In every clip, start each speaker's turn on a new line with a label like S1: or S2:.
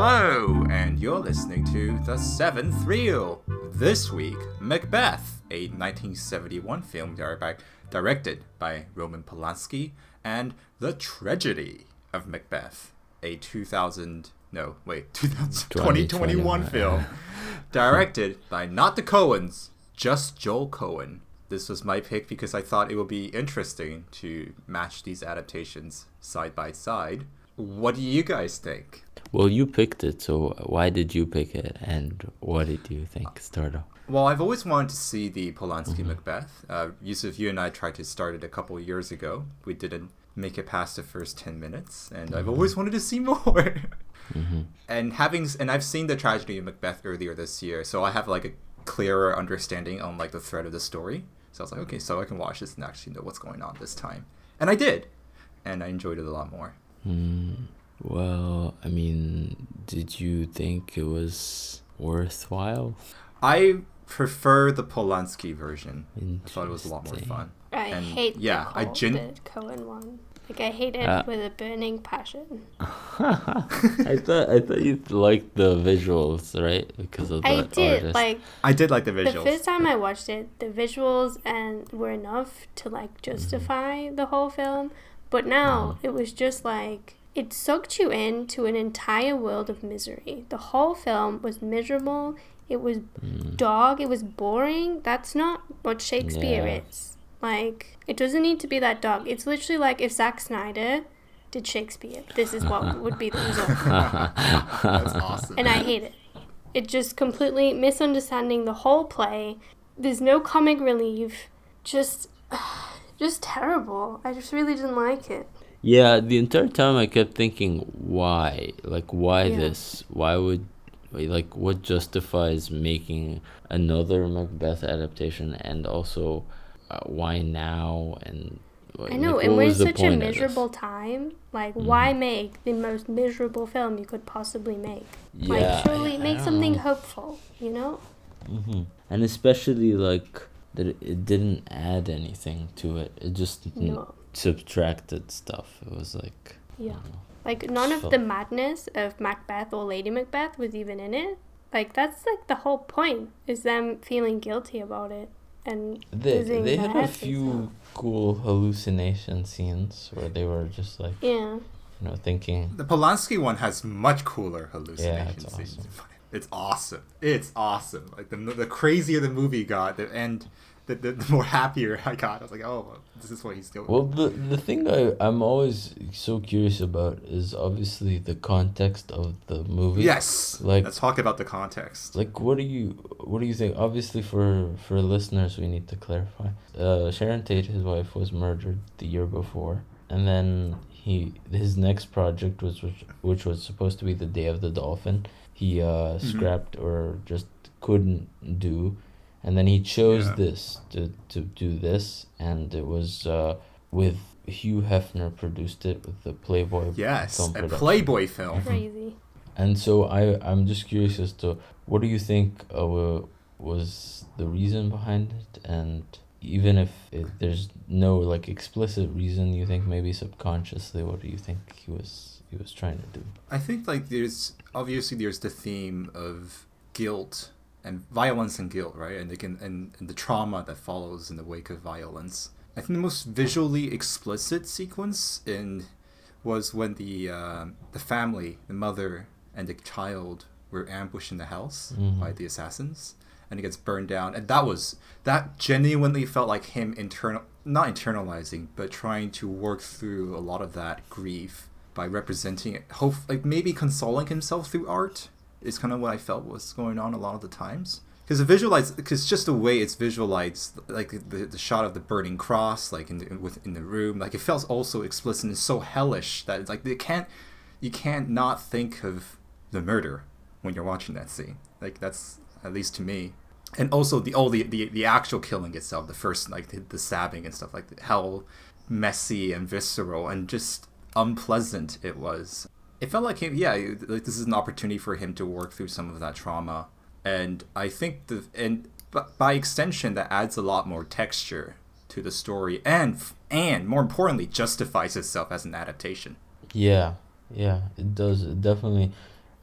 S1: Hello, and you're listening to The Seventh Reel. This week, Macbeth, a 1971 film directed by Roman Polanski, and The Tragedy of Macbeth, a 2000 no wait 2021 film directed by not the Coens, just Joel Coen. This was my pick because I thought it would be interesting to match these adaptations side by side. What do you guys think?
S2: Well, you picked it, so why did you pick it, and what did you think? Start off.
S1: Well, I've always wanted to see the Polanski mm-hmm. Macbeth. Uh, Yusuf, you and I tried to start it a couple years ago. We didn't make it past the first 10 minutes, and mm-hmm. I've always wanted to see more. mm-hmm. And having and I've seen the tragedy of Macbeth earlier this year, so I have like a clearer understanding on like the thread of the story. So I was like, okay, so I can watch this and actually know what's going on this time, and I did, and I enjoyed it a lot more.
S2: Mm. Well, I mean, did you think it was worthwhile?
S1: I prefer the Polanski version. I thought it was a lot more fun.
S3: I and hate yeah, the, I gen- the Coen one. Like I hate it uh, with a burning passion.
S2: I thought I thought you liked the visuals, right? Because of the I
S3: did artist. like.
S1: I did like the visuals.
S3: The first time I watched it, the visuals and were enough to like justify mm-hmm. the whole film. But now mm. it was just like it sucked you into an entire world of misery. The whole film was miserable. It was mm. dog. It was boring. That's not what Shakespeare yeah. is. Like, it doesn't need to be that dog. It's literally like if Zack Snyder did Shakespeare. This is what would be the result. That's awesome. And I hate it. It just completely misunderstanding the whole play. There's no comic relief. Just, just terrible. I just really didn't like it.
S2: Yeah, the entire time I kept thinking, why? Like, why yeah. this? Why would, like, what justifies making another Macbeth adaptation and also uh, why now? And
S3: like, I know, like, and we're such a miserable time. Like, mm. why make the most miserable film you could possibly make? Yeah, like, surely I, make something know. hopeful, you know?
S2: Mm-hmm. And especially, like, that it didn't add anything to it. It just no subtracted stuff. It was like
S3: yeah, like none of the madness of Macbeth or Lady Macbeth was even in it. Like that's like the whole point is them feeling guilty about it and
S2: they they had a few cool hallucination scenes where they were just like
S3: yeah
S2: you know thinking
S1: the Polanski one has much cooler hallucination yeah, scenes. Awesome. It's awesome. It's awesome. Like the the crazier the movie got, the end the, the, the, more happier I got. I was like, oh, this is what he's doing.
S2: Well, the the thing I I'm always so curious about is obviously the context of the movie.
S1: Yes. Like let's talk about the context.
S2: Like, what do you what do you think? Obviously, for for listeners, we need to clarify. Uh, Sharon Tate, his wife, was murdered the year before, and then he his next project was which which was supposed to be the Day of the Dolphin. He uh, mm-hmm. scrapped or just couldn't do and then he chose yeah. this to, to do this and it was uh, with hugh hefner produced it with the playboy
S1: yes film a playboy film.
S3: Crazy.
S2: And so i i'm just curious as to what do you think uh, was the reason behind it? And even if it, there's no like explicit reason you think maybe subconsciously what do you think he was he was trying to do?
S1: I think like there's obviously there's the theme of guilt and violence and guilt, right? And they can and, and the trauma that follows in the wake of violence. I think the most visually explicit sequence in was when the uh, the family, the mother and the child, were ambushed in the house mm-hmm. by the assassins, and it gets burned down. And that was that genuinely felt like him internal, not internalizing, but trying to work through a lot of that grief by representing it. Hope like maybe consoling himself through art is kind of what I felt was going on a lot of the times. Because the visualize, because just the way it's visualized, like the, the shot of the burning cross, like in the, within the room, like it felt also explicit and so hellish that it's like they can't, you can't not think of the murder when you're watching that scene. Like that's at least to me. And also the all the, the, the actual killing itself, the first like the, the stabbing and stuff like how messy and visceral and just unpleasant it was it felt like him yeah like this is an opportunity for him to work through some of that trauma and i think the and by extension that adds a lot more texture to the story and and more importantly justifies itself as an adaptation
S2: yeah yeah it does it definitely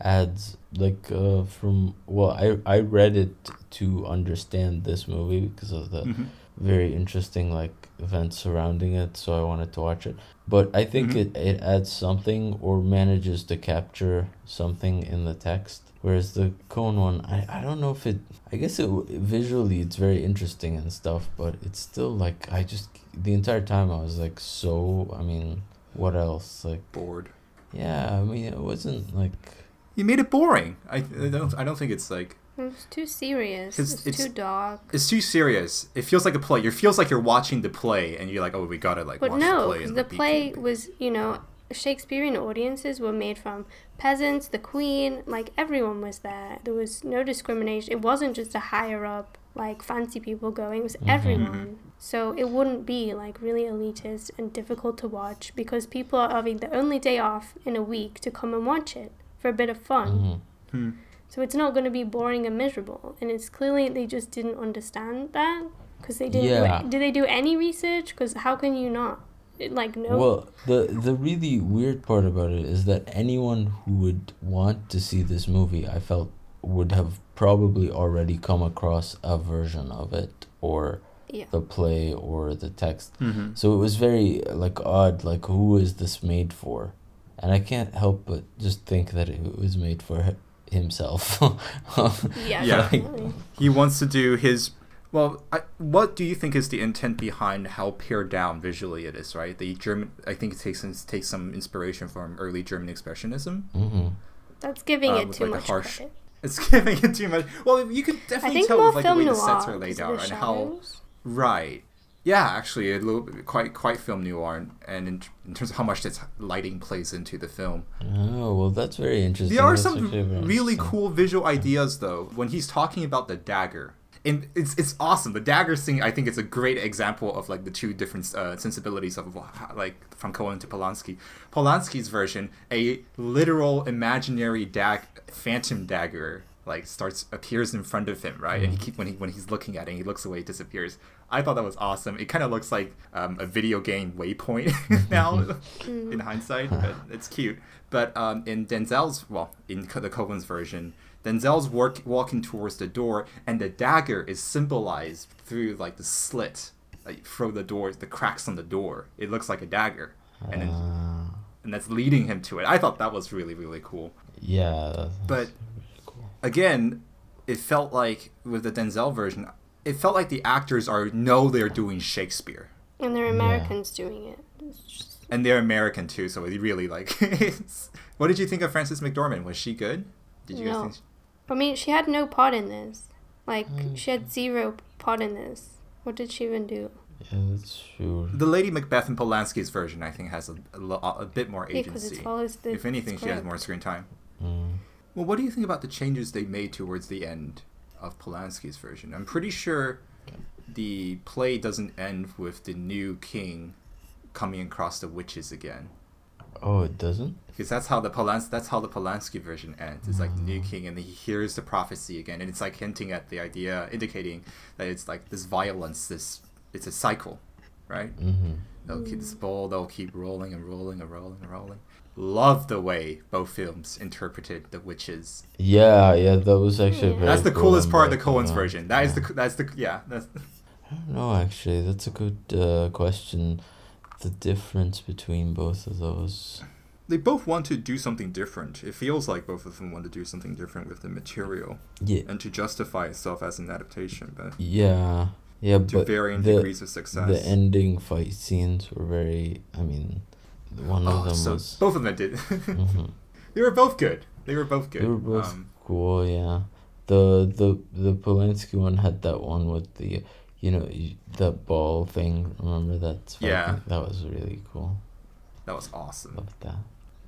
S2: adds like uh, from well I I read it to understand this movie because of the
S1: Mhm.
S2: very interesting like events surrounding it so I wanted to watch it but I think
S1: Mhm.
S2: it, it adds something or manages to capture something in the text whereas the Coen one I, I don't know if it I guess it visually it's very interesting and stuff but it's still like I just the entire time I was like so I mean what else like
S1: Bored.
S2: yeah I mean it wasn't like
S1: You made it boring. I, I don't. I don't think it's like
S3: It's too serious.
S1: It's-
S3: It's,
S1: it's-
S3: too dark.
S1: it's too serious. It feels like a play. It feels like you're watching the play, and you're like, oh, we gotta like
S3: But
S1: watch
S3: no,
S1: the play.
S3: 'cause
S1: and
S3: the play
S1: creepy.
S3: was, you know, Shakespearean audiences were made from peasants, the queen, like everyone was there. There was no discrimination. It wasn't just a higher up, like fancy people going, it was
S2: Mhm.
S3: everyone. So it wouldn't be like really elitist and difficult to watch because people are having the only day off in a week to come and watch it for a bit of fun.
S2: mhm.
S1: Hmm.
S3: So it's not going to be boring and miserable. And it's clearly they just didn't understand that because they didn't.
S2: Yeah.
S3: Do, did they do any research? Because how can you not? Like no.
S2: Well, the the really weird part about it is that anyone who would want to see this movie, I felt, would have probably already come across a version of it or
S3: yeah.
S2: the play or the text.
S1: Mm-hmm.
S2: So it was very like odd. Like who is this made for? And I can't help but just think that it was made for hi- himself.
S3: Yeah.
S1: Yeah.
S3: definitely.
S1: He wants to do his. Well, I, what do you think is the intent behind how pared down visually it is? Right, the German. I think it takes takes some inspiration from early German expressionism.
S2: hmm
S3: That's giving
S1: Uh,
S3: it too
S1: like,
S3: much
S1: harsh-
S3: credit.
S1: It's giving it too much. Well, you could definitely tell with like the way the sets are laid out
S3: the
S1: and how. Right. Yeah, actually, a little quite quite film noir, and, and in, in terms of how much this lighting plays into the film.
S2: Oh well, that's very interesting.
S1: There are
S2: That's
S1: some really cool visual ideas though. When he's talking about the dagger, and it's it's awesome. The dagger scene, I think, it's a great example of like the two different uh, sensibilities of like from Coen to Polanski. Polanski's version, a literal imaginary dag phantom dagger like starts appears in front of him, right? And he keep when he when he's looking at it, he looks away, it disappears. I thought that was awesome. It kind of looks like um, a video game waypoint now, in hindsight, but it's cute. But um, in Denzel's, well, in the Coen's version, Denzel's work, walking towards the door, and the dagger is symbolized through like the slit, like through the door, the cracks on the door. It looks like a dagger, and then,
S2: Ah,
S1: and that's leading him to it. I thought that was really really cool.
S2: yeah. That's,
S1: But
S2: that's really cool.
S1: Again, it felt like with the Denzel version, it felt like the actors are know they're doing Shakespeare.
S3: And they're
S2: Yeah.
S3: Americans doing it. Just,
S1: and they're American too, so it really like. it's- what did you think of Frances McDormand? Was she good? Did you guys
S3: No.
S1: think?
S3: I mean, she had no part in this. Like,
S2: Mm.
S3: she had zero part in this. What did she even do?
S2: Yeah, that's true.
S1: The Lady Macbeth in Polanski's version, I think, has a, a, a bit more
S3: Yeah,
S1: agency.
S3: it follows the.
S1: if anything, she has more screen time. Well, what do you think about the changes they made towards the end of Polanski's version? I'm pretty sure the play doesn't end with the new king coming across the witches again.
S2: Oh, it doesn't.
S1: Because that's how the Polans- that's how the Polanski version ends. It's like the new
S2: Mm.
S1: king, and he hears the prophecy again, and it's like hinting at the idea, indicating that it's like this violence, this it's a cycle, right?
S2: Mm-hmm.
S1: They'll keep this ball, they'll keep rolling and rolling and rolling and rolling. Love the way both films interpreted the witches.
S2: Yeah, yeah, that was actually very.
S1: That's the
S2: cool
S1: coolest part of the
S2: very
S1: Coen's
S2: cool.
S1: version. That is
S2: Yeah.
S1: the that's the yeah that's
S2: I don't know, actually. That's a good uh, question. The difference between both of those.
S1: they both want to do something different. It feels like both of them want to do something different with the material
S2: Yeah,
S1: and to justify itself as an adaptation, but
S2: yeah, yeah.
S1: to
S2: but
S1: varying
S2: the,
S1: degrees of success.
S2: the ending fight scenes were very. I mean, one of
S1: oh,
S2: them
S1: so
S2: was.
S1: both of them did.
S2: Mhm.
S1: they were both good. They were both good.
S2: They were both
S1: Um,
S2: cool, yeah. The the the Polanski one had that one with the, you know, the ball thing. Remember that?
S1: Yeah.
S2: That was really cool.
S1: that was awesome.
S2: Loved that.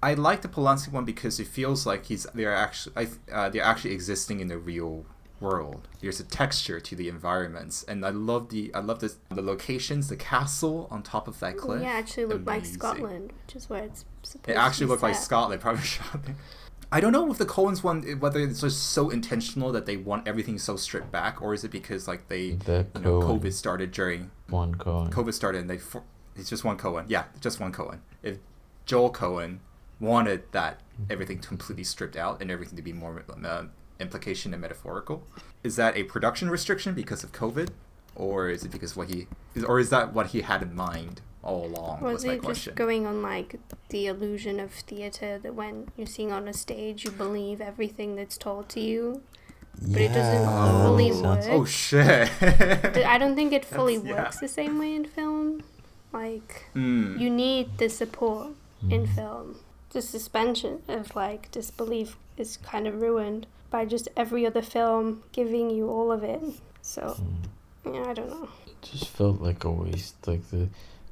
S1: I like the Polanski one because it feels like he's they're actually I, uh, they're actually existing in the real world. There's a texture to the environments, and I love the I love this the locations, the castle on top of that cliff.
S3: Yeah, actually looked like Scotland, which is where it's supposed
S1: It
S3: to
S1: actually
S3: be
S1: looked like. Scotland, probably shot there. I don't know if the Coens one whether it's just so intentional that they want everything so stripped back, or is it because like they
S2: The
S1: you know COVID started during
S2: One Coen.
S1: COVID started and they for, it's just one Coen. Yeah, just one Coen. If Joel Coen wanted that everything completely stripped out and everything to be more uh, implication and metaphorical. Is that a production restriction because of COVID, or is it because what he, is, or is that what he had in mind all along?
S3: Was
S1: was my
S3: it
S1: question.
S3: just going on like the illusion of theater that when you're seeing on a stage, you believe everything that's told to you? But it doesn't
S2: that
S3: fully work.
S1: Oh shit!
S3: I don't think it fully
S1: That's- yeah.
S3: works the same way in film. Like
S1: Mm.
S3: you need the support in
S2: Mm.
S3: film. The suspension of like disbelief is kind of ruined by just every other film giving you all of it. So
S2: Mm.
S3: yeah, I don't know.
S2: It just felt like a waste. Like the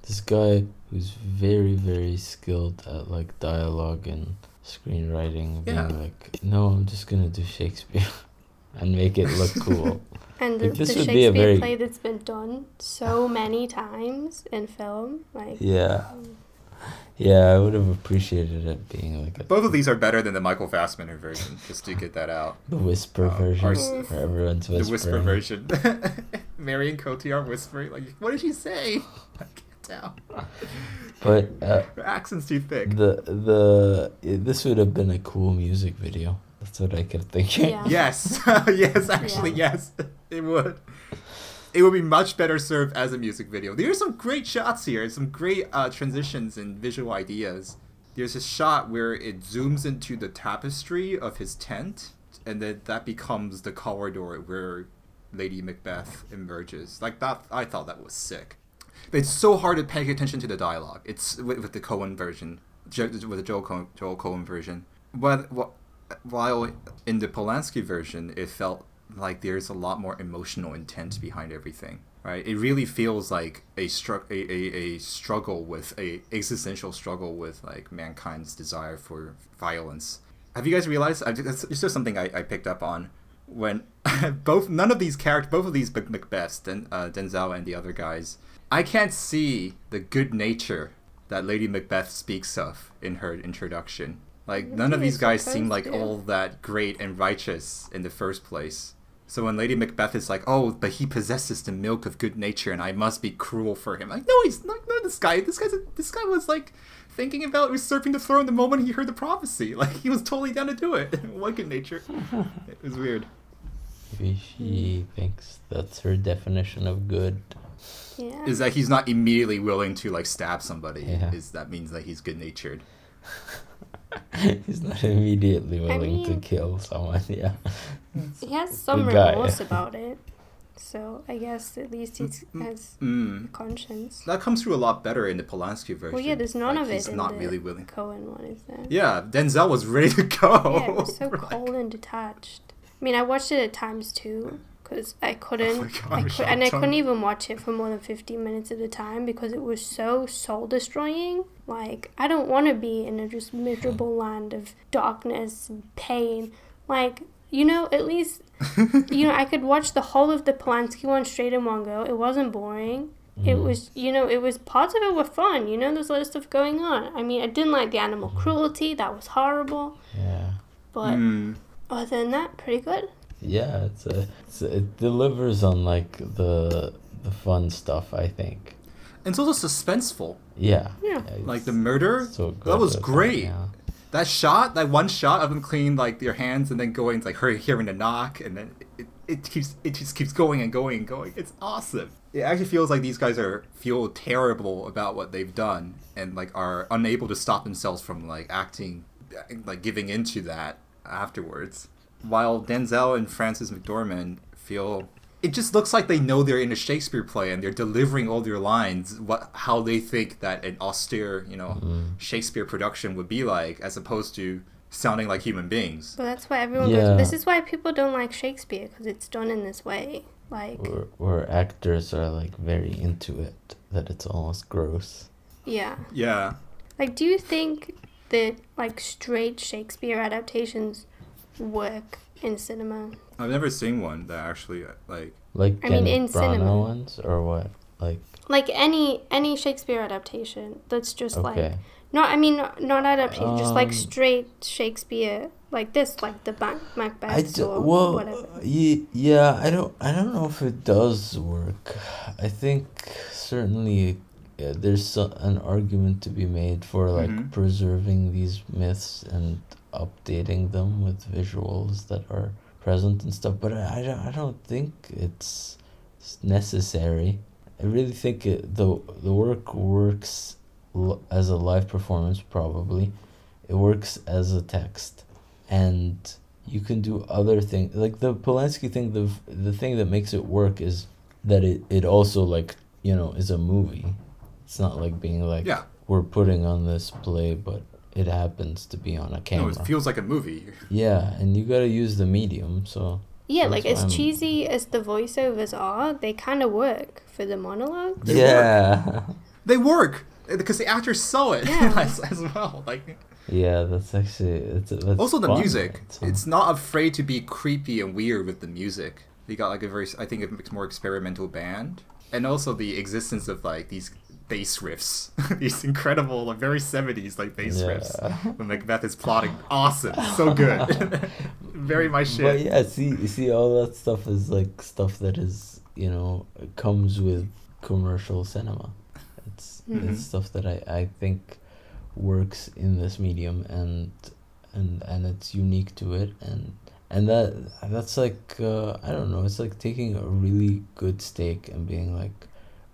S2: this guy who's very very skilled at like dialogue and screenwriting, being
S1: Yeah.
S2: like, no, I'm just gonna do Shakespeare and make it look cool.
S3: And the,
S2: Like, this
S3: the
S2: would be a
S3: Shakespeare
S2: very-
S3: play that's been done so many times in film, like
S2: yeah, yeah, I would have appreciated it being like a,
S1: Both of these are better than the Michael Fassbender version. Just to get that out.
S2: the whisper
S1: Uh,
S2: version
S1: ours-
S2: where everyone's whispering.
S1: The whisper version. Marion Cotillard whispering like, "What did she say?" I can't tell.
S2: But uh,
S1: Her accent's too thick.
S2: the the this would have been a cool music video. That's what I kept thinking.
S3: Yeah.
S1: Yes, yes, actually, yes, it would. It would be much better served as a music video. There are some great shots here, some great uh, transitions and visual ideas. There's a shot where it zooms into the tapestry of his tent, and then that becomes the corridor where Lady Macbeth emerges. Like that, I thought that was sick. But it's so hard to pay attention to the dialogue. It's with, with the Coen version, with the Joel Coen, Joel Coen version. But while in the Polanski version, it felt like there's a lot more emotional intent behind everything. Right? It really feels like a, stru- a, a, a struggle with a existential struggle with like mankind's desire for violence. Have you guys realized? I, it's, just something I, I picked up on when both none of these characters, both of these Mac- Macbeths, Den, uh, Denzel and the other guys, I can't see the good nature that Lady Macbeth speaks of in her introduction. Like none of these guys seem like all that great and righteous in the first place. So when Lady Macbeth is like, "Oh, but he possesses the milk of good nature, and I must be cruel for him," like, no, he's not. No, this guy, this guy's, a, this guy was like thinking about usurping the throne the moment he heard the prophecy. Like he was totally down to do it. what good nature? It was weird.
S2: Maybe she thinks that's her definition of good.
S3: yeah.
S1: Is that he's not immediately willing to like stab somebody?
S2: Yeah.
S1: Is that means that he's good natured?
S2: He's not immediately willing to
S3: mean-
S2: kill someone. Yeah.
S3: he has some
S2: guy.
S3: remorse about it. So I guess at least he has
S1: Mm.
S3: a conscience.
S1: That comes through a lot better in the Polanski version.
S3: Well, yeah, there's none
S1: Like,
S3: of it
S1: He's
S3: in
S1: not
S3: the
S1: really willing.
S3: Coen one, is there?
S1: Yeah, Denzel was ready to go.
S3: Yeah, it was so
S1: Like-
S3: cold and detached. I mean, I watched it at times too because I couldn't,
S1: Oh my
S3: I could, and I couldn't even watch it for more than fifteen minutes at a time because it was so soul destroying. Like I don't want to be in a just miserable land of darkness and pain. Like you know, at least you know I could watch the whole of the Polanski one straight in one go. It wasn't boring. It
S2: Mm.
S3: was, you know, it was parts of it were fun. You know, there's a lot of stuff going on. I mean, I didn't like the animal cruelty. That was horrible.
S2: Yeah.
S3: But
S1: Mm.
S3: other than that, pretty good.
S2: Yeah, it's a, it's a, it delivers on like the the fun stuff. I think.
S1: And it's also suspenseful.
S2: Yeah.
S3: Yeah.
S1: Like the murder,
S2: so
S1: that was
S2: with
S1: great.
S2: yeah.
S1: that shot, that one shot of them cleaning like your hands and then going like her hearing the knock and then it, it keeps it just keeps going and going and going. It's awesome. It actually feels like these guys are feel terrible about what they've done and like are unable to stop themselves from like acting like giving into that afterwards. While Denzel and Frances McDormand feel it just looks like they know they're in a Shakespeare play and they're delivering all their lines what how they think that an austere, you know,
S2: Mm.
S1: Shakespeare production would be like, as opposed to sounding like human beings.
S3: But that's why everyone
S2: Yeah.
S3: goes. This is why people don't like Shakespeare because it's done in this way. Like,
S2: Where, where actors are like very into it, that it's almost gross.
S3: yeah.
S1: Yeah.
S3: Like, do you think that like straight Shakespeare adaptations work in cinema?
S1: I've never seen one that actually like.
S2: Like
S3: I mean, in
S2: Branagh
S3: cinema.
S2: ones or what? Like
S3: Like any any Shakespeare adaptation that's just like
S2: okay,
S3: not. I mean, not, not adaptation, just like
S2: Um,
S3: straight Shakespeare, like this, like the Mac- Macbeth
S2: I d-
S3: or
S2: well,
S3: whatever.
S2: ye- yeah, I don't, I don't know if it does work. I think certainly uh, there's so, an argument to be made for like
S1: Mhm.
S2: preserving these myths and updating them with visuals that are present and stuff. But I, I, don't, I don't think it's necessary. I really think it, the the work works l- as a live performance. Probably, it works as a text, and you can do other things like the Polanski thing. The the thing that makes it work is that it, it also like you know is a movie. It's not like being like
S1: Yeah.
S2: we're putting on this play, but it happens to be on a camera.
S1: No,
S2: camera.
S1: it feels like a movie.
S2: yeah, and you gotta use the medium. So
S3: Yeah, like as
S2: I'm-
S3: cheesy as the voiceovers are, they kind of work for the monologue.
S1: They
S2: yeah,
S1: They work uh, because the actors saw it
S3: Yeah.
S1: as, as well. Like
S2: yeah. That's actually it's that's
S1: also the
S2: fun,
S1: music.
S2: right? So-
S1: It's not afraid to be creepy and weird with the music. They got like a very, I think, a mix- more experimental band, and also the existence of like these bass riffs, these incredible, like very seventies like bass riffs when Macbeth is plotting. Awesome, so good, very my shit.
S2: But yeah, see, see, all that stuff is like stuff that is, you know, comes with commercial cinema. It's
S1: Mhm.
S2: it's stuff that I, I think works in this medium and and and it's unique to it and and that that's like uh, I don't know. It's like taking a really good steak and being like,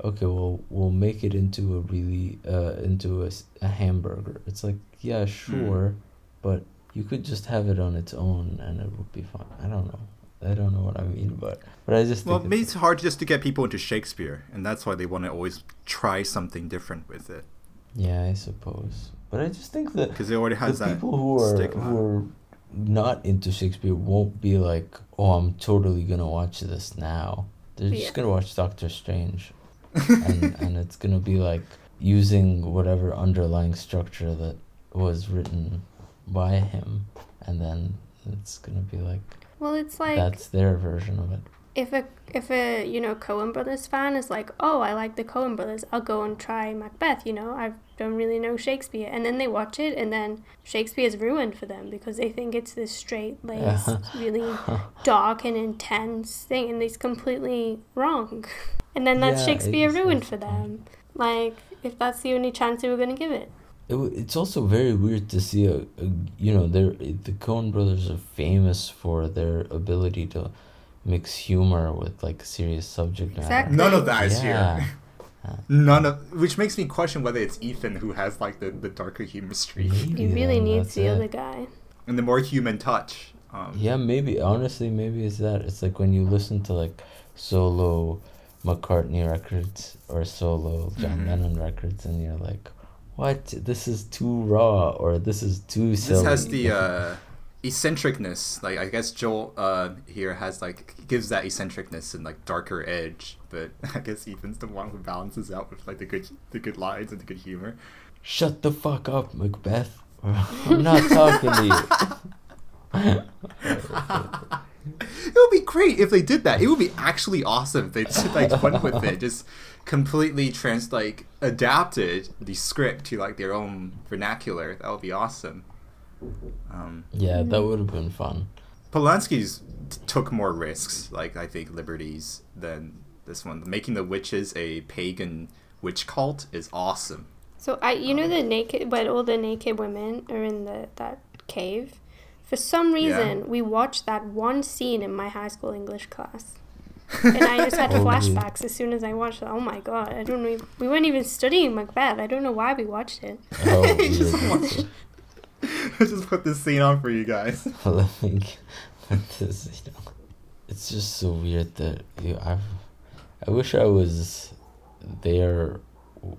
S2: okay, well, we'll make it into a really uh into a hamburger. It's like yeah, sure, but you could just have it on its own and it would be fine. I don't know. I don't know what I mean, but but I just
S1: Well,
S2: think
S1: maybe
S2: it's,
S1: it's hard just to get people into Shakespeare, and that's why they want to always try something different with it
S2: yeah, I suppose. But I just think that
S1: because it already
S2: the
S1: has that
S2: people who are
S1: stigma.
S2: who are not into Shakespeare won't be like, oh, I'm totally gonna watch this now. They're
S3: Yeah.
S2: just gonna watch Doctor Strange, and and it's gonna be like using whatever underlying structure that was written by him, and then it's gonna be like
S3: Well, it's like
S2: that's their version of it.
S3: if a if a you know Coen Brothers fan is like, oh, I like the Coen Brothers, I'll go and try Macbeth. You know, I don't really know Shakespeare, and then they watch it, and then Shakespeare is ruined for them because they think it's this straight laced, really dark and intense thing, and it's completely wrong. And then that's
S2: Yeah,
S3: Shakespeare
S2: it's-
S3: ruined for them. Like if that's the only chance they were gonna give it.
S2: It, it's also very weird to see a, a you know they're the Coen brothers are famous for their ability to mix humor with like serious subject matter.
S3: Exactly.
S1: None of that is
S2: Yeah.
S1: here. None of which makes me question whether it's Ethan who has like the, the darker humor streak
S2: Maybe
S3: He really
S2: then,
S3: needs the
S2: it.
S3: other guy.
S1: and the more human touch. Um,
S2: Yeah, maybe honestly, maybe it's that. It's like when you listen to like solo McCartney records or solo John
S1: Mhm.
S2: Lennon records, and you're like, "What? This is too raw," or "This is too silly."
S1: This has the uh, eccentricness. Like I guess Joel uh, here has like gives that eccentricness and like darker edge, but I guess Ethan's the one who balances out with like the good the good lines and the good humor.
S2: Shut the fuck up, Macbeth. I'm not talking to you.
S1: It would be great if they did that. It would be actually awesome if they just, like went with it, just completely trans like adapted the script to like their own vernacular. That would be awesome. Um,
S2: Yeah, that would have been fun.
S1: Polanski's t- took more risks, like I think liberties than this one. Making the witches a pagan witch cult is awesome.
S3: So I, you know, the naked, when all the naked women are in the that cave. For some reason, we watched that one scene in my high school English class, and I just had
S2: Oh,
S3: flashbacks as soon as I watched it. Oh my god! I don't know. We weren't even studying Macbeth. I don't know why we watched it.
S2: Oh,
S1: Just
S2: weird.
S1: watch- just put this scene on for you guys.
S2: Let me get this. You know, it's just so weird that you. I, I wish I was there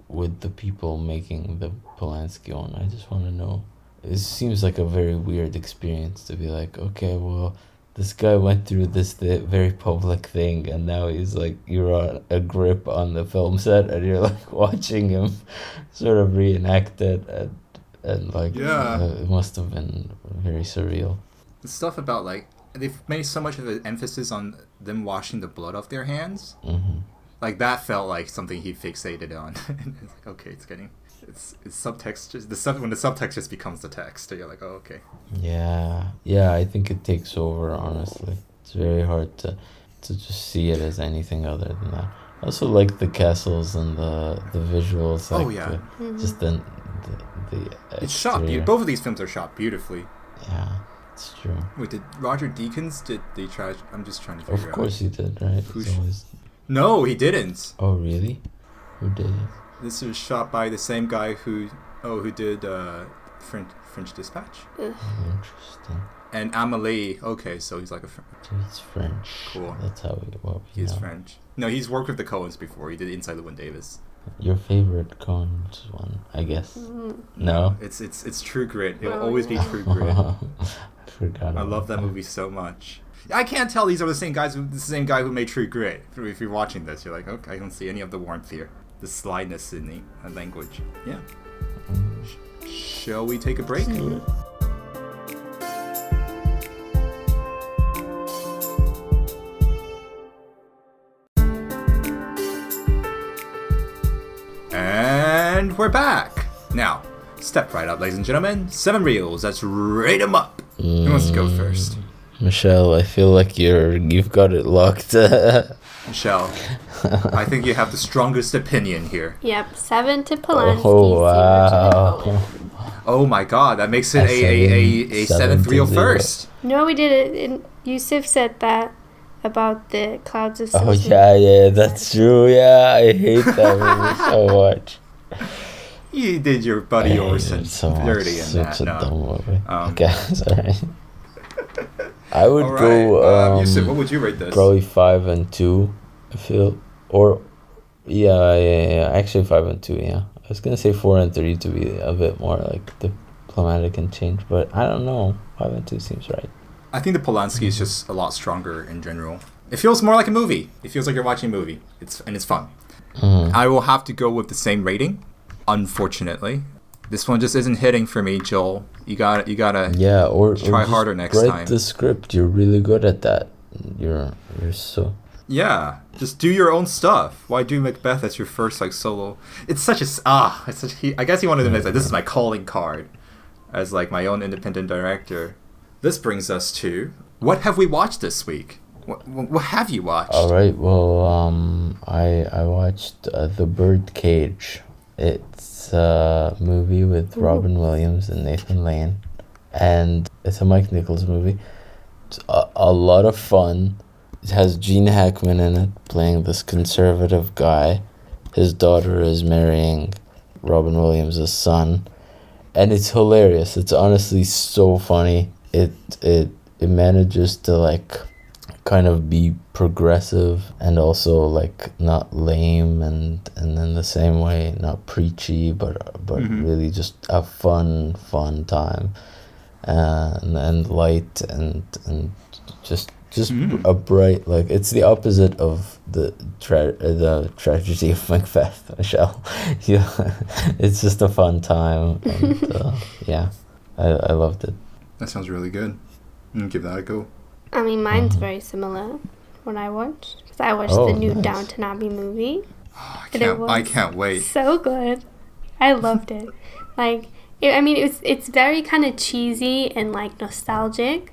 S2: with the people making the Polanski one. I just want to know. It seems like a very weird experience to be like, okay, well, this guy went through this th- very public thing, and now he's like, you're on a grip on the film set, and you're like watching him sort of reenact it, and and like,
S1: Yeah.
S2: uh, it must have been very surreal.
S1: The stuff about like they've made so much of an emphasis on them washing the blood off their hands.
S2: hmm
S1: Like that felt like something he fixated on. it's like, okay, it's getting it's it's subtext just the sub when the subtext just becomes the text. You're like, oh okay.
S2: Yeah, yeah, I think it takes over. Honestly, it's very hard to to just see it as anything other than that. I also like the castles and the the visuals. Like
S1: Oh, yeah.
S2: the-
S3: Mhm.
S2: just the the, the
S1: It's shot. Be- both of these films are shot beautifully.
S2: Yeah, it's true.
S1: Wait, did Roger Deakins did they try I'm just trying to figure
S2: Of
S1: out.
S2: course he did, right?
S1: Who's-
S2: always...
S1: No, he didn't.
S2: Oh really? Who did it?
S1: This was shot by the same guy who, oh, who did uh, French French Dispatch
S2: interesting.
S1: and Amelie. Okay, so he's like a Fr-
S2: So it's French.
S1: Cool.
S2: That's how we well,
S1: he is
S2: know.
S1: French. No, he's worked with the Coens before. He did Inside Llewyn Davis.
S2: Your favorite Coens one, I guess.
S3: Mm.
S2: No.
S1: It's it's it's True Grit. It will
S3: Oh,
S1: always be. True Grit.
S2: I forgot.
S1: I love that movie so much. I can't tell these are the same guys. The same guy who made True Grit. If you're watching this, you're like, okay, I don't see any of the warmth here, the slyness in the uh, language. Yeah.
S2: Mm.
S1: Shall we take a break? And we're back. Now, step right up, ladies and gentlemen. Seven reels. Let's rate them up. Who wants to go
S2: Mm.
S1: first?
S2: Michelle, I feel like you're you've got it locked.
S1: Michelle, I think you have the strongest opinion here.
S3: Yep, seven to Polanski.
S2: oh
S3: zero to
S2: wow!
S3: Nicole.
S1: Oh my god, that makes it a
S2: said
S1: seventh
S2: seven to
S1: reel first.
S3: No, we did it. And Yusuf said that about the clouds of
S2: Oh yeah, yeah, that's true. Yeah, I hate that movie so much.
S1: You did your buddy
S2: I hate
S1: Orson
S2: it so much.
S1: dirty in
S2: Such
S1: that.
S2: a
S1: No.
S2: dumb movie.
S1: Um,
S2: okay, sorry. I would
S1: right,
S2: go
S1: um,
S2: um,
S1: what would you rate this?
S2: probably five and two. I feel, or yeah, yeah, yeah. Actually, five and two. Yeah, I was gonna say four and three to be a bit more like diplomatic and change, but I don't know. Five and two seems right.
S1: I think the Polanski is just a lot stronger in general. It feels more like a movie. It feels like you're watching a movie. It's and it's fun.
S2: Mm.
S1: I will have to go with the same rating. Unfortunately, this one just isn't hitting for me, Joel. You got you gotta.
S2: Yeah, or, or
S1: Try
S2: just
S1: harder next
S2: write
S1: time.
S2: the script. You're really good at that. You're you're so.
S1: Yeah, just do your own stuff. Why do Macbeth as your first like solo? It's such a ah. It's such. He, I guess he wanted to make like this is my calling card, as like my own independent director. This brings us to what have we watched this week? What what, what have you watched?
S2: All right. Well, um, I I watched uh, the Birdcage. It's a movie with
S3: Ooh.
S2: Robin Williams and Nathan Lane, and it's a Mike Nichols movie. It's a, a lot of fun. It has Gene Hackman in it playing this conservative guy. His daughter is marrying Robin Williams' son, and it's hilarious. It's honestly so funny. It it it manages to like kind of be progressive and also like not lame and and in the same way not preachy but but
S1: Mhm.
S2: really just a fun fun time uh, and and light and and just just
S1: Mm.
S2: a bright like it's the opposite of the tra- the tragedy of Macbeth Michelle yeah it's just a fun time and uh, yeah I, I loved it
S1: That sounds really good. Give that a go.
S3: I mean, mine's
S2: Mhm.
S3: very similar. When I watched, because I watched
S2: Oh,
S3: the new
S2: nice.
S3: Downton Abbey movie.
S1: I
S3: And it
S1: can't. I
S3: was
S1: can't wait.
S3: So good. I loved it. Like, it, I mean, it's it's very kind of cheesy and like nostalgic,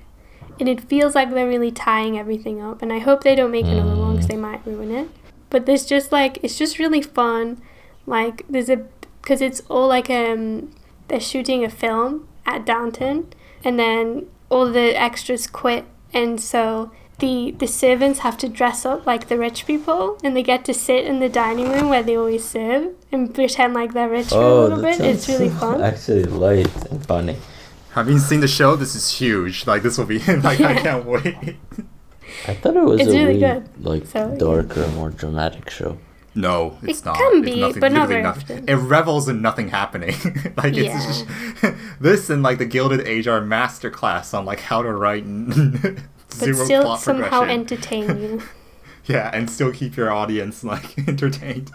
S3: and it feels like they're really tying everything up. And I hope they don't make another one because
S2: Mm.
S3: they might ruin it. But there's just like it's just really fun. Like there's a because it's all like um they're shooting a film at Downton, and then all the extras quit, and so the the servants have to dress up like the rich people, and they get to sit in the dining room where they always serve and pretend like they're rich for a
S2: Oh,
S3: little bit. It's really fun.
S2: actually light and funny
S1: Having seen the show, this is huge. Like this will be like I can't wait.
S2: I thought it was
S3: It's
S2: a
S3: really
S2: really
S3: good.
S2: like
S3: So, yeah.
S2: darker, more dramatic show.
S1: No, it's
S3: It
S1: not.
S3: can
S1: It's
S3: be,
S1: nothing,
S3: but not very
S1: nothing.
S3: often.
S1: It revels in nothing happening. like it's
S3: Yeah.
S1: just this and like the Gilded Age are a masterclass on like how to write
S3: But
S1: zero
S3: still
S1: plot
S3: somehow
S1: progression.
S3: entertain you.
S1: yeah, and still keep your audience like entertained.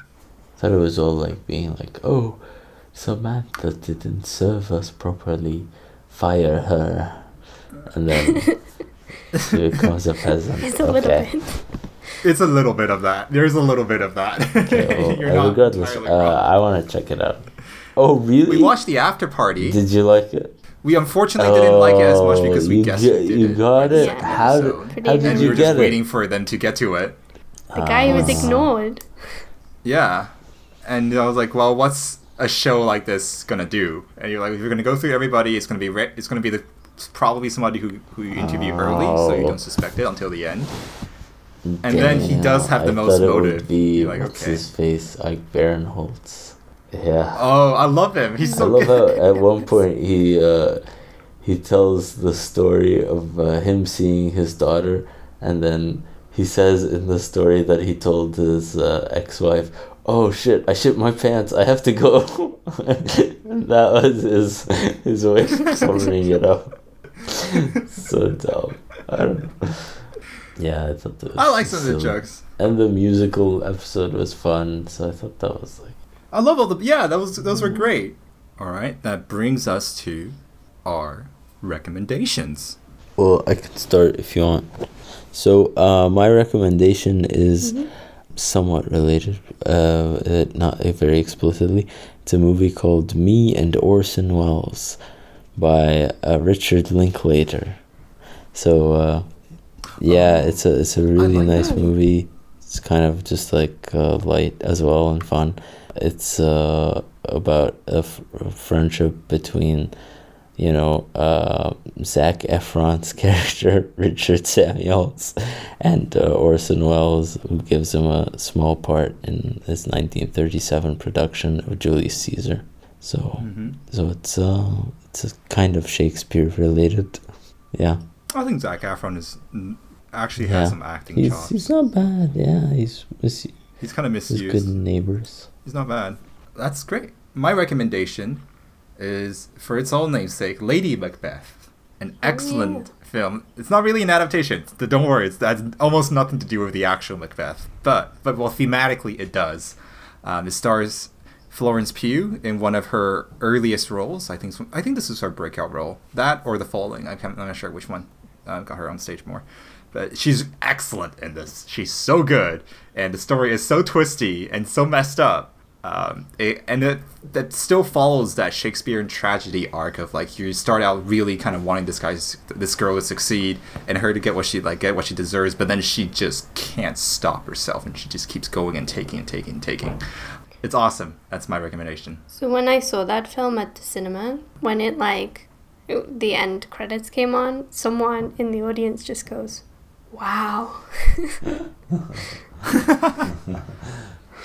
S2: I thought it was all like being like, oh, Samantha didn't serve us properly, fire her, and then she becomes a peasant.
S3: It's a little
S2: okay.
S3: bit.
S1: It's a little bit of that. There's a little bit of that.
S2: Okay, well,
S1: You're not
S2: regardless, uh. I want to check it out. Oh, really?
S1: We watched the after party.
S2: Did you like it?
S1: we unfortunately didn't like it as much because we
S2: Oh, you
S1: guessed
S2: ge-
S1: who did
S2: you got
S1: by
S2: it.
S1: second
S2: How did- how did
S1: and
S2: you
S1: we were
S2: get
S1: just
S2: it?
S1: waiting for them to get to it.
S3: The guy who was
S2: Ah.
S3: ignored.
S1: Yeah, and I was like, well, what's a show like this gonna do? And you're like, if you're gonna go through everybody, it's gonna be re- it's gonna be the probably somebody who who you interview early, so you
S2: Oh.
S1: don't suspect it until the end. And then he does have the
S2: I
S1: most
S2: thought it. Would be,
S1: like,
S2: what's
S1: okay.
S2: his face? Like Barinholtz. Yeah.
S1: Oh, I love him. He's so
S2: I love
S1: good.
S2: how at one point he uh, he tells the story of uh, him seeing his daughter, and then he says in the story that he told his uh, ex-wife, "Oh shit, I shit my pants. I have to go." that was his his way of covering it up. so dumb. I don't know. Yeah, I thought that was
S1: I like some of the jokes.
S2: And the musical episode was fun, so I thought that was like
S1: I love all the yeah. That was those were great. All right, that brings us to our recommendations.
S2: Well, I can start if you want. So, uh, my recommendation is somewhat related, uh, not very explicitly. It's a movie called Me and Orson Welles by uh, Richard Linklater. So, uh, yeah,
S1: Oh,
S2: it's a it's a really
S1: like
S2: nice
S1: that.
S2: movie. It's kind of just like uh, light as well and fun. It's uh, about a, f- a friendship between you know, uh, Zac Efron's character, Richard Samuels, and uh, Orson Welles, who gives him a small part in his 1937 production of Julius Caesar. So,
S1: hmm
S2: so it's uh, it's a kind of Shakespeare related. Yeah,
S1: I think Zac Efron is actually
S2: Yeah.
S1: has some acting
S2: he's
S1: chops.
S2: he's not bad. Yeah, he's he's,
S1: He's kind of
S2: he's
S1: misused.
S2: good in neighbors.
S1: He's not bad. That's great. My recommendation is, for its own namesake, Lady Macbeth. An excellent film. It's not really an adaptation. The, don't worry, it's that's almost nothing to do with the actual Macbeth. But but well, thematically it does. Um, it stars Florence Pugh in one of her earliest roles. I think I think this is her breakout role. That or The Falling. I'm not sure which one uh, got her on stage more. But she's excellent in this. She's so good, and the story is so twisty and so messed up. Um, it, and it that still follows that Shakespearean tragedy arc of like you start out really kind of wanting this guy's this girl to succeed and her to get what she like get what she deserves, but then she just can't stop herself and she just keeps going and taking and taking and taking. It's awesome. That's my recommendation.
S3: So when I saw that film at the cinema, when it like the end credits came on, someone in the audience just goes, "Wow."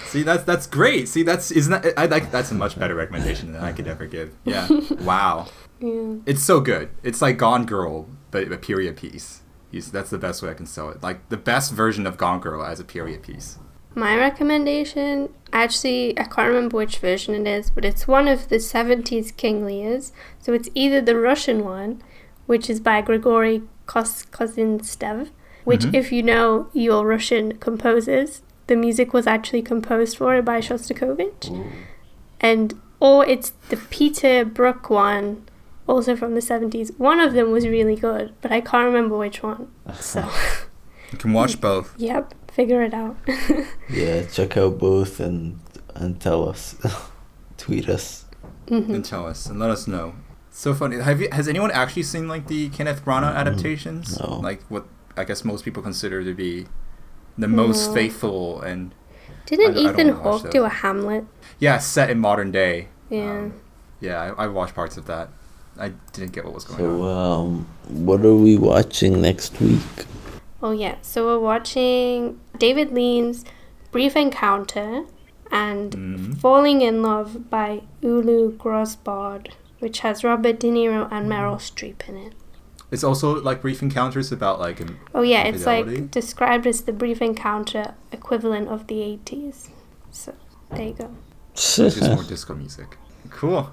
S1: See, that's that's great. See, that's isn't that I like that's a much better recommendation than I could ever give. Yeah. wow.
S3: yeah.
S1: It's so good. It's like Gone Girl, but a period piece. That's the best way I can sell it. Like the best version of Gone Girl as a period piece.
S3: My recommendation, actually, I can't remember which version it is, but it's one of the 70s King Lears. So it's either the Russian one, which is by Grigory Kos- Kozintsev, which,
S1: Mhm.
S3: if you know your Russian composers, the music was actually composed for it by Shostakovich. And or it's the Peter Brook one, also from the 70s. One of them was really good, but I can't remember which one. So,
S1: You can watch both.
S3: yep, figure it out.
S2: Yeah, check out both and and tell us, tweet us.
S3: Mhm.
S1: and tell us and let us know. So funny. Have you? Has anyone actually seen like the Kenneth Branagh adaptations?
S2: no.
S1: Like what I guess most people consider to be the most faithful and
S3: Didn't
S1: I- I
S3: Ethan
S1: wanna
S3: Hawke do a Hamlet?
S1: yeah, set in modern day.
S3: Yeah.
S1: Um, yeah, I, I watched parts of that. I didn't get what was going
S2: So,
S1: on.
S2: um, what are we watching next week?
S3: Oh yeah. So we're watching David Lean's Brief Encounter and
S1: Mhm.
S3: Falling in Love by Ulu Grosbard, which has Robert De Niro and Meryl Streep in it.
S1: It's also like brief encounters about like an
S3: Oh yeah, it's like described as the brief encounter equivalent of the 80s. So there you go.
S1: just more disco music. Cool.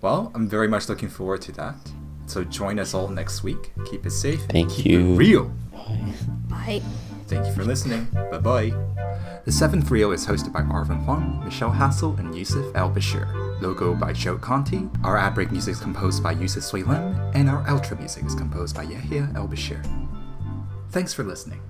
S1: Well, I'm very much looking forward to that. So join us all next week. Keep it safe.
S2: Thank
S1: keep
S2: you.
S1: It real.
S3: Bye.
S1: Thank you for listening. Bye bye. The Seventh Reel is hosted by Arvin Huang, Michelle Hassel, and Yusuf El Bashir. Logo by Joe Conti. Our ad break music is composed by Yusuf Suilem, and our outro music is composed by Yahya El Bashir. Thanks for listening.